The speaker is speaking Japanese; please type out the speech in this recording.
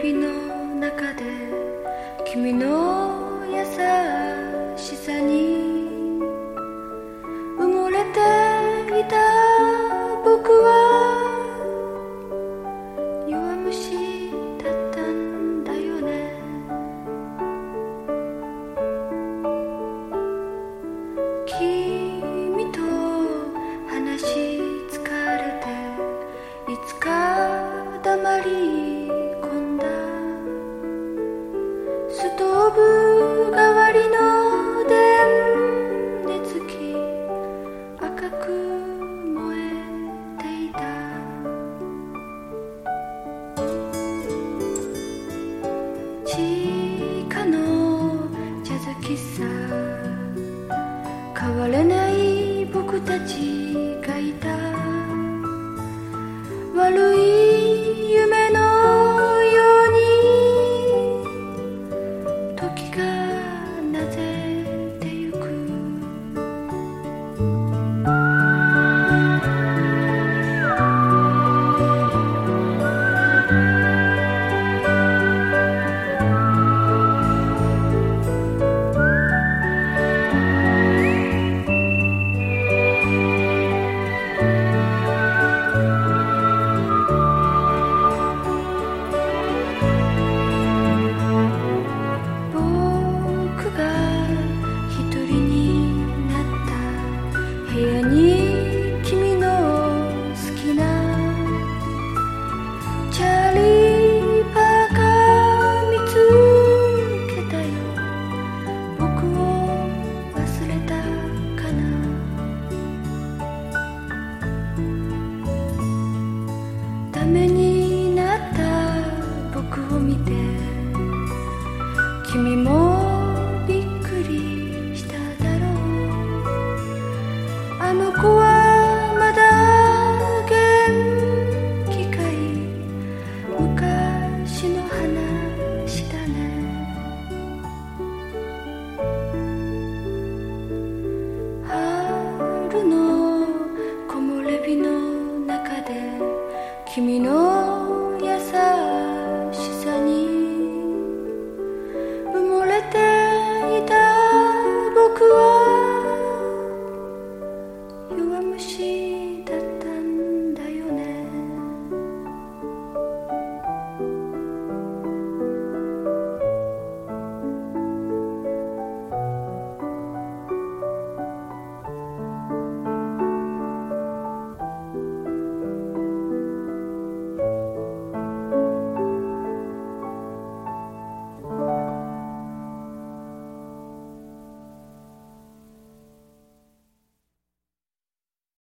の中で君の優しさに埋もれていた僕は弱虫だったんだよね。君と話し疲れていつか黙り変われない僕たちがいた。悪い夢のように。時が見て。君もびっくりしただろう。あの子はまだ元気かい？昔の話だね。春の木漏れ日の中で君のं शीतम्